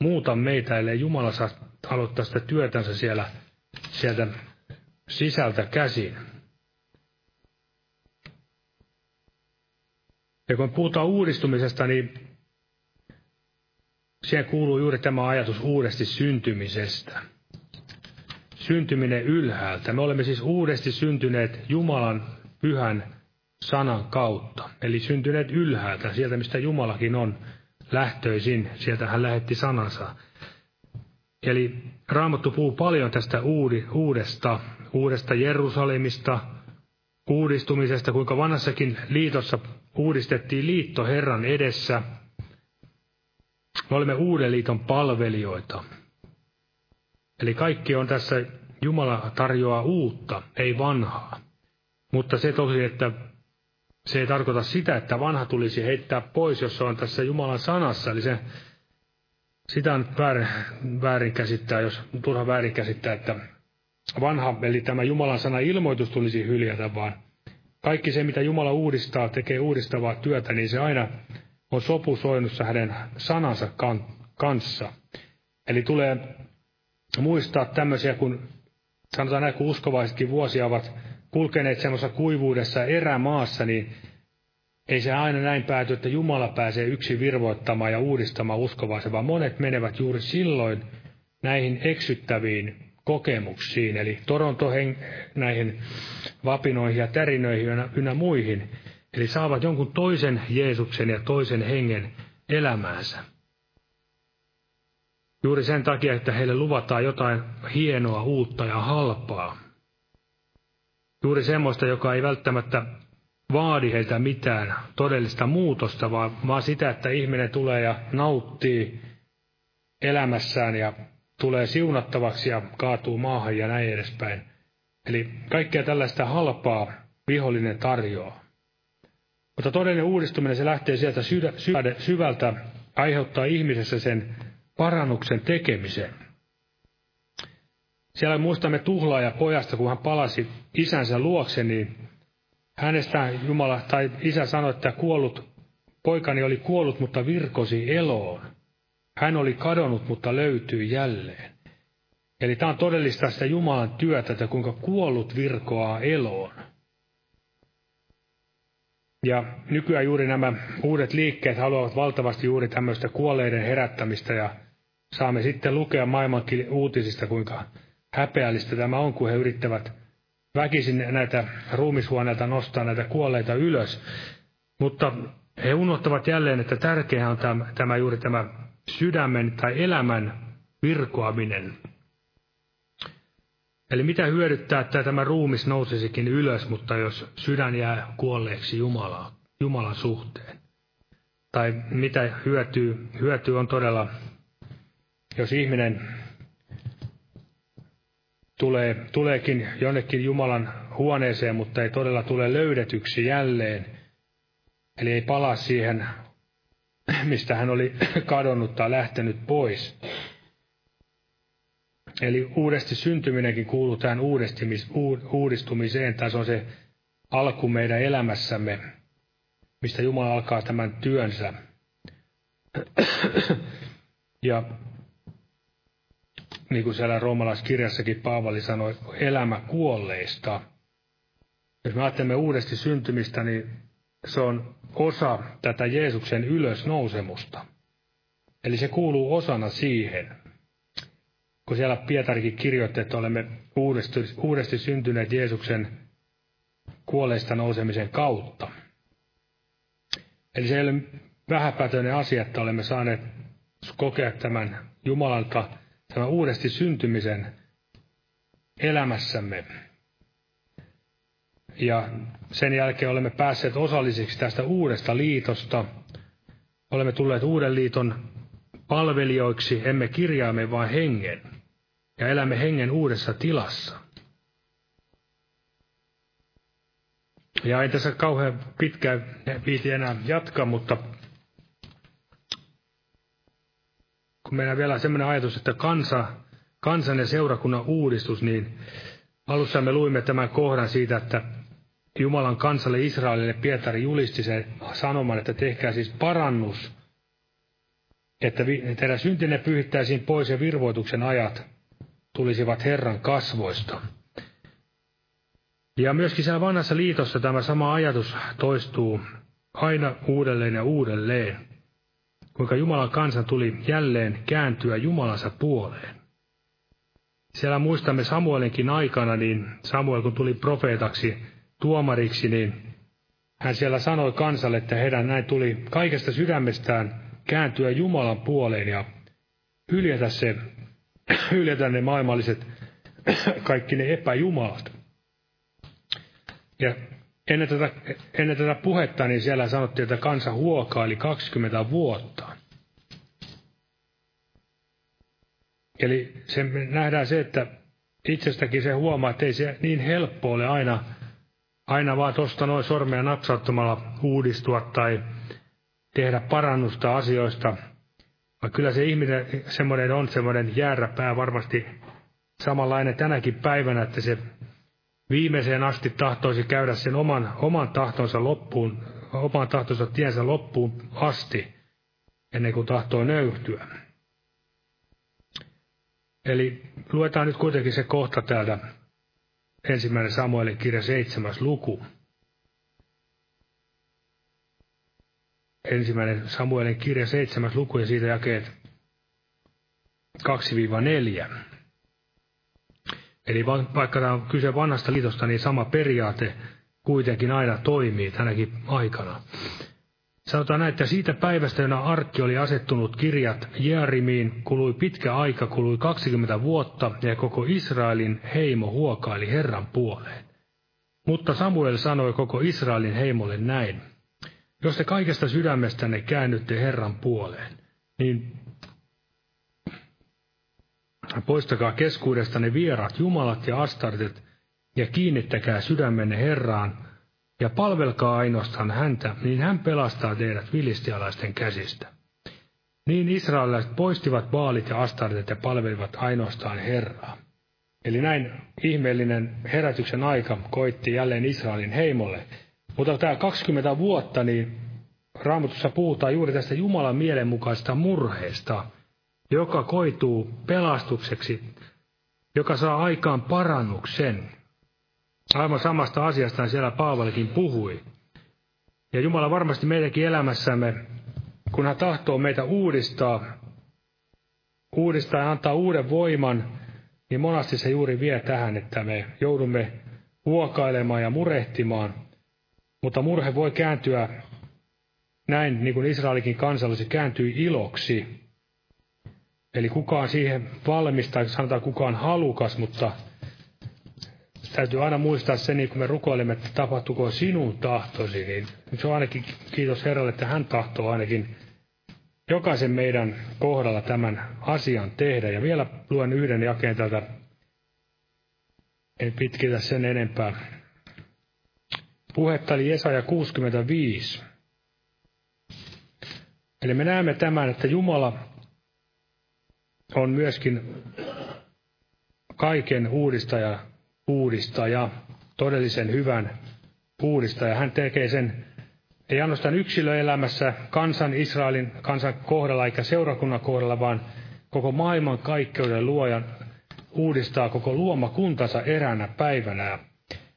B: muuta meitä, ellei Jumala saa aloittaa sitä työtänsä siellä, sieltä sisältä käsin. Ja kun puhutaan uudistumisesta, niin siihen kuuluu juuri tämä ajatus uudesti syntymisestä. Syntyminen ylhäältä. Me olemme siis uudesti syntyneet Jumalan pyhän sanan kautta. Eli syntyneet ylhäältä, sieltä mistä Jumalakin on lähtöisin. Sieltä hän lähetti sanansa. Eli Raamattu puhuu paljon tästä uudesta, uudesta Jerusalemista, uudistumisesta, kuinka vanhassakin liitossa uudistettiin liitto Herran edessä. Me olemme uuden liiton palvelijoita. Eli kaikki on tässä, Jumala tarjoaa uutta, ei vanhaa. Mutta se tosi, että se ei tarkoita sitä, että vanha tulisi heittää pois, jos se on tässä Jumalan sanassa. Eli se, sitä on väärin, väärin käsittää, jos turha väärin käsittää, että vanha, eli tämä Jumalan sana ilmoitus tulisi hyljätä, vaan kaikki se, mitä Jumala uudistaa, tekee uudistavaa työtä, niin se aina on sopusoinnussa hänen sanansa kanssa. Eli tulee muistaa tämmöisiä, kun sanotaan näin, kun uskovaisetkin vuosia ovat kulkeneet semmoisessa kuivuudessa erämaassa, niin ei se aina näin pääty, että Jumala pääsee yksin virvoittamaan ja uudistamaan uskovaisen, vaan monet menevät juuri silloin näihin eksyttäviin kokemuksiin, eli Toronto näihin vapinoihin ja tärinöihin ynnä muihin. Eli saavat jonkun toisen Jeesuksen ja toisen hengen elämäänsä. Juuri sen takia, että heille luvataan jotain hienoa, uutta ja halpaa. Juuri semmoista, joka ei välttämättä vaadi heiltä mitään todellista muutosta, vaan, vaan sitä, että ihminen tulee ja nauttii elämässään ja tulee siunattavaksi ja kaatuu maahan ja näin edespäin. Eli kaikkea tällaista halpaa vihollinen tarjoaa. Mutta todellinen uudistuminen, se lähtee sieltä syvältä, aiheuttaa ihmisessä sen parannuksen tekemisen. Siellä muistamme tuhlaaja pojasta, kun hän palasi isänsä luokse, niin hänestä Jumala tai isä sanoi, että kuollut, poikani oli kuollut, mutta virkosi eloon. Hän oli kadonnut, mutta löytyy jälleen. Eli tämä on todellista sitä Jumalan työtä, että kuinka kuollut virkoaa eloon. Ja nykyään juuri nämä uudet liikkeet haluavat valtavasti juuri tämmöistä kuolleiden herättämistä ja saamme sitten lukea maailmankin uutisista, kuinka häpeällistä tämä on, kun he yrittävät väkisin näitä ruumishuoneita nostaa näitä kuolleita ylös. Mutta he unohtavat jälleen, että tärkeää on tämä, tämä juuri tämä sydämen tai elämän virkoaminen. Eli mitä hyödyttää, että tämä ruumis nousisikin ylös, mutta jos sydän jää kuolleeksi Jumalaa, Jumalan suhteen? Tai mitä hyötyy, hyötyy on todella, jos ihminen tulee, tuleekin jonnekin Jumalan huoneeseen, mutta ei todella tule löydetyksi jälleen. Eli ei palaa siihen, mistä hän oli kadonnut tai lähtenyt pois. Eli uudesti syntyminenkin kuuluu tähän uudistumiseen, tai se on se alku meidän elämässämme, mistä Jumala alkaa tämän työnsä. Ja niin kuin siellä roomalaiskirjassakin Paavali sanoi, elämä kuolleista. Jos me ajattelemme uudesti syntymistä, niin se on osa tätä Jeesuksen ylösnousemusta. Eli se kuuluu osana siihen. Kun siellä Pietarikin kirjoitti, että olemme uudesti, uudesti syntyneet Jeesuksen kuolleista nousemisen kautta. Eli se ei ole vähäpätöinen asia, että olemme saaneet kokea tämän Jumalalta tämän uudesti syntymisen elämässämme. Ja sen jälkeen olemme päässeet osallisiksi tästä uudesta liitosta. Olemme tulleet uuden liiton palvelijoiksi, emme kirjaamme, vaan hengen. Ja elämme hengen uudessa tilassa. Ja ei tässä kauhean pitkään viiti enää jatkaa, mutta kun meillä vielä semmoinen ajatus, että kansa, kansan ja seurakunnan uudistus, niin alussa me luimme tämän kohdan siitä, että Jumalan kansalle Israelille Pietari julisti sen sanoman, että tehkää siis parannus, että teidän syntinne pyhittäisiin pois ja virvoituksen ajat tulisivat Herran kasvoista. Ja myöskin siellä vanhassa liitossa tämä sama ajatus toistuu aina uudelleen ja uudelleen kuinka Jumalan kansan tuli jälleen kääntyä Jumalansa puoleen. Siellä muistamme Samuelinkin aikana, niin Samuel kun tuli profeetaksi, tuomariksi, niin hän siellä sanoi kansalle, että heidän näin tuli kaikesta sydämestään kääntyä Jumalan puoleen ja hyljätä, se, hyljätä ne maailmalliset, kaikki ne epäjumalat. Ja ennen tätä, ennen tätä puhetta, niin siellä sanottiin, että kansa huokaili 20 vuotta. Eli se, nähdään se, että itsestäkin se huomaa, että ei se niin helppo ole aina, aina vaan tuosta noin sormea napsauttamalla uudistua tai tehdä parannusta asioista. Vaan kyllä se ihminen semmoinen on semmoinen jääräpää varmasti samanlainen tänäkin päivänä, että se viimeiseen asti tahtoisi käydä sen oman, oman tahtonsa loppuun, oman tahtonsa tiensä loppuun asti, ennen kuin tahtoo nöyhtyä. Eli luetaan nyt kuitenkin se kohta täältä ensimmäinen Samuelin kirja seitsemäs luku. Ensimmäinen Samuelin kirja seitsemäs luku ja siitä jakeet 2-4. Eli vaikka tämä on kyse vanhasta liitosta, niin sama periaate kuitenkin aina toimii tänäkin aikana. Sanotaan näin, että siitä päivästä, jona Arkki oli asettunut kirjat Jearimiin, kului pitkä aika, kului 20 vuotta, ja koko Israelin heimo huokaili Herran puoleen. Mutta Samuel sanoi koko Israelin heimolle näin. Jos te kaikesta sydämestänne käännytte Herran puoleen, niin poistakaa keskuudestanne vieraat jumalat ja astartet, ja kiinnittäkää sydämenne Herraan, ja palvelkaa ainoastaan häntä, niin hän pelastaa teidät filistialaisten käsistä. Niin israelilaiset poistivat vaalit ja astartet ja palvelivat ainoastaan Herraa. Eli näin ihmeellinen herätyksen aika koitti jälleen Israelin heimolle. Mutta tämä 20 vuotta, niin Raamatussa puhutaan juuri tästä Jumalan mielenmukaista murheesta, joka koituu pelastukseksi, joka saa aikaan parannuksen, Aivan samasta asiasta siellä Paavalikin puhui. Ja Jumala varmasti meidänkin elämässämme, kun hän tahtoo meitä uudistaa, uudistaa ja antaa uuden voiman, niin monasti se juuri vie tähän, että me joudumme huokailemaan ja murehtimaan. Mutta murhe voi kääntyä näin, niin kuin Israelikin kansallisi kääntyi iloksi. Eli kukaan siihen valmis, tai sanotaan kukaan halukas, mutta täytyy aina muistaa se, niin kun me rukoilemme, että tapahtuko sinun tahtosi, niin se on ainakin kiitos Herralle, että hän tahtoo ainakin jokaisen meidän kohdalla tämän asian tehdä. Ja vielä luen yhden jakeen täältä, en pitkitä sen enempää. Puhetta oli Jesaja 65. Eli me näemme tämän, että Jumala on myöskin kaiken uudistaja uudistaja, todellisen hyvän uudistaja. Hän tekee sen ei ainoastaan yksilöelämässä kansan, Israelin kansan kohdalla eikä seurakunnan kohdalla, vaan koko maailman kaikkeuden luojan uudistaa koko luomakuntansa eränä päivänä.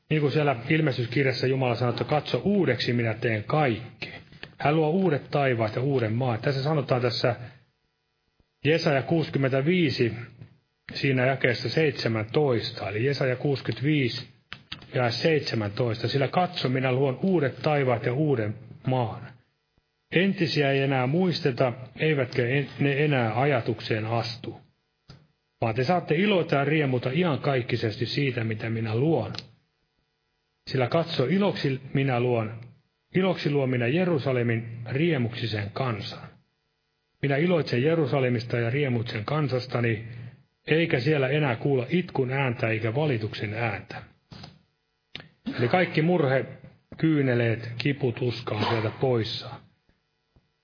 B: Niin kuin siellä ilmestyskirjassa Jumala sanoo, että katso uudeksi minä teen kaikki. Hän luo uudet taivaat ja uuden maan. Tässä sanotaan tässä Jesaja 65, siinä jakeessa 17, eli Jesaja 65 ja 17, sillä katso, minä luon uudet taivaat ja uuden maan. Entisiä ei enää muisteta, eivätkä ne enää ajatukseen astu. Vaan te saatte iloita ja riemuta kaikkisesti siitä, mitä minä luon. Sillä katso, iloksi minä luon, iloksi luon minä Jerusalemin riemuksisen kansan. Minä iloitsen Jerusalemista ja riemutsen kansastani, eikä siellä enää kuulla itkun ääntä eikä valituksen ääntä. Eli kaikki murhe, kyyneleet, kiput, uska on sieltä poissa.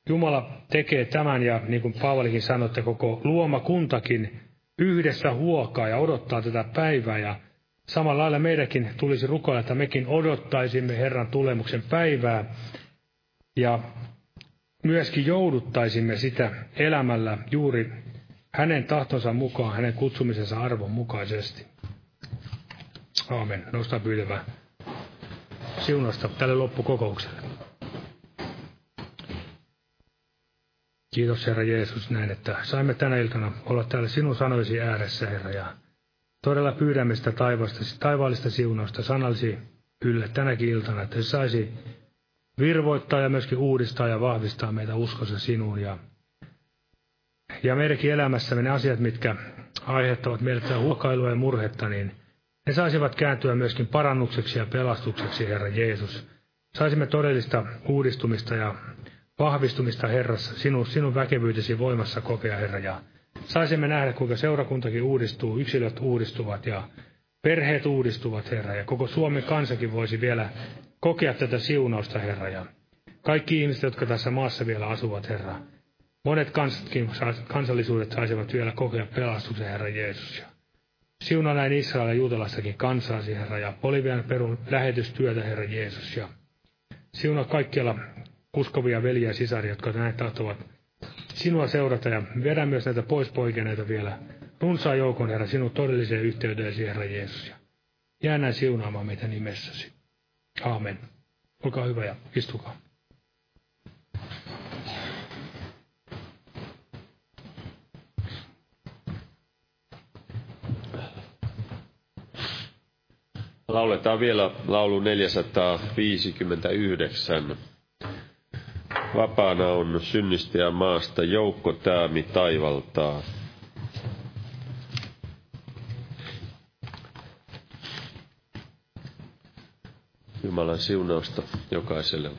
B: Jumala tekee tämän ja niin kuin Paavalikin sanoi, että koko luomakuntakin yhdessä huokaa ja odottaa tätä päivää ja samalla lailla meidänkin tulisi rukoilla, että mekin odottaisimme Herran tulemuksen päivää ja myöskin jouduttaisimme sitä elämällä juuri hänen tahtonsa mukaan, hänen kutsumisensa arvon mukaisesti. Aamen. Nosta pyytävä siunasta tälle loppukokoukselle. Kiitos Herra Jeesus näin, että saimme tänä iltana olla täällä sinun sanoisi ääressä, Herra, ja todella pyydämme sitä taivaallista, siunausta sanallisi ylle tänäkin iltana, että se saisi virvoittaa ja myöskin uudistaa ja vahvistaa meitä uskossa sinuun ja ja meidänkin elämässämme ne asiat, mitkä aiheuttavat meille huokailua ja murhetta, niin ne saisivat kääntyä myöskin parannukseksi ja pelastukseksi, Herra Jeesus. Saisimme todellista uudistumista ja vahvistumista Herrassa, sinun, sinun väkevyytesi voimassa kokea, Herra. Ja saisimme nähdä, kuinka seurakuntakin uudistuu, yksilöt uudistuvat ja perheet uudistuvat, Herra. Ja koko Suomen kansakin voisi vielä kokea tätä siunausta, Herra. Ja kaikki ihmiset, jotka tässä maassa vielä asuvat, Herra, Monet kansatkin, kansallisuudet saisivat vielä kokea pelastuksen, Herra Jeesus. Ja Siunaa näin Israelin ja juutalaistakin kansaasi, Herra, ja Bolivian perun lähetystyötä, Herra Jeesus. Ja siunaa kaikkialla uskovia veljiä ja sisaria, jotka näin tahtovat sinua seurata ja vedä myös näitä pois poikeneita vielä runsaan joukon, Herra, sinun todelliseen yhteyteesi, Herra Jeesus. Ja jää näin siunaamaan meitä nimessäsi. Aamen. Olkaa hyvä ja istukaa.
A: Lauletaan vielä laulu 459. Vapaana on synnistäjä maasta, joukko täämi taivaltaa. Jumalan siunausta jokaiselle.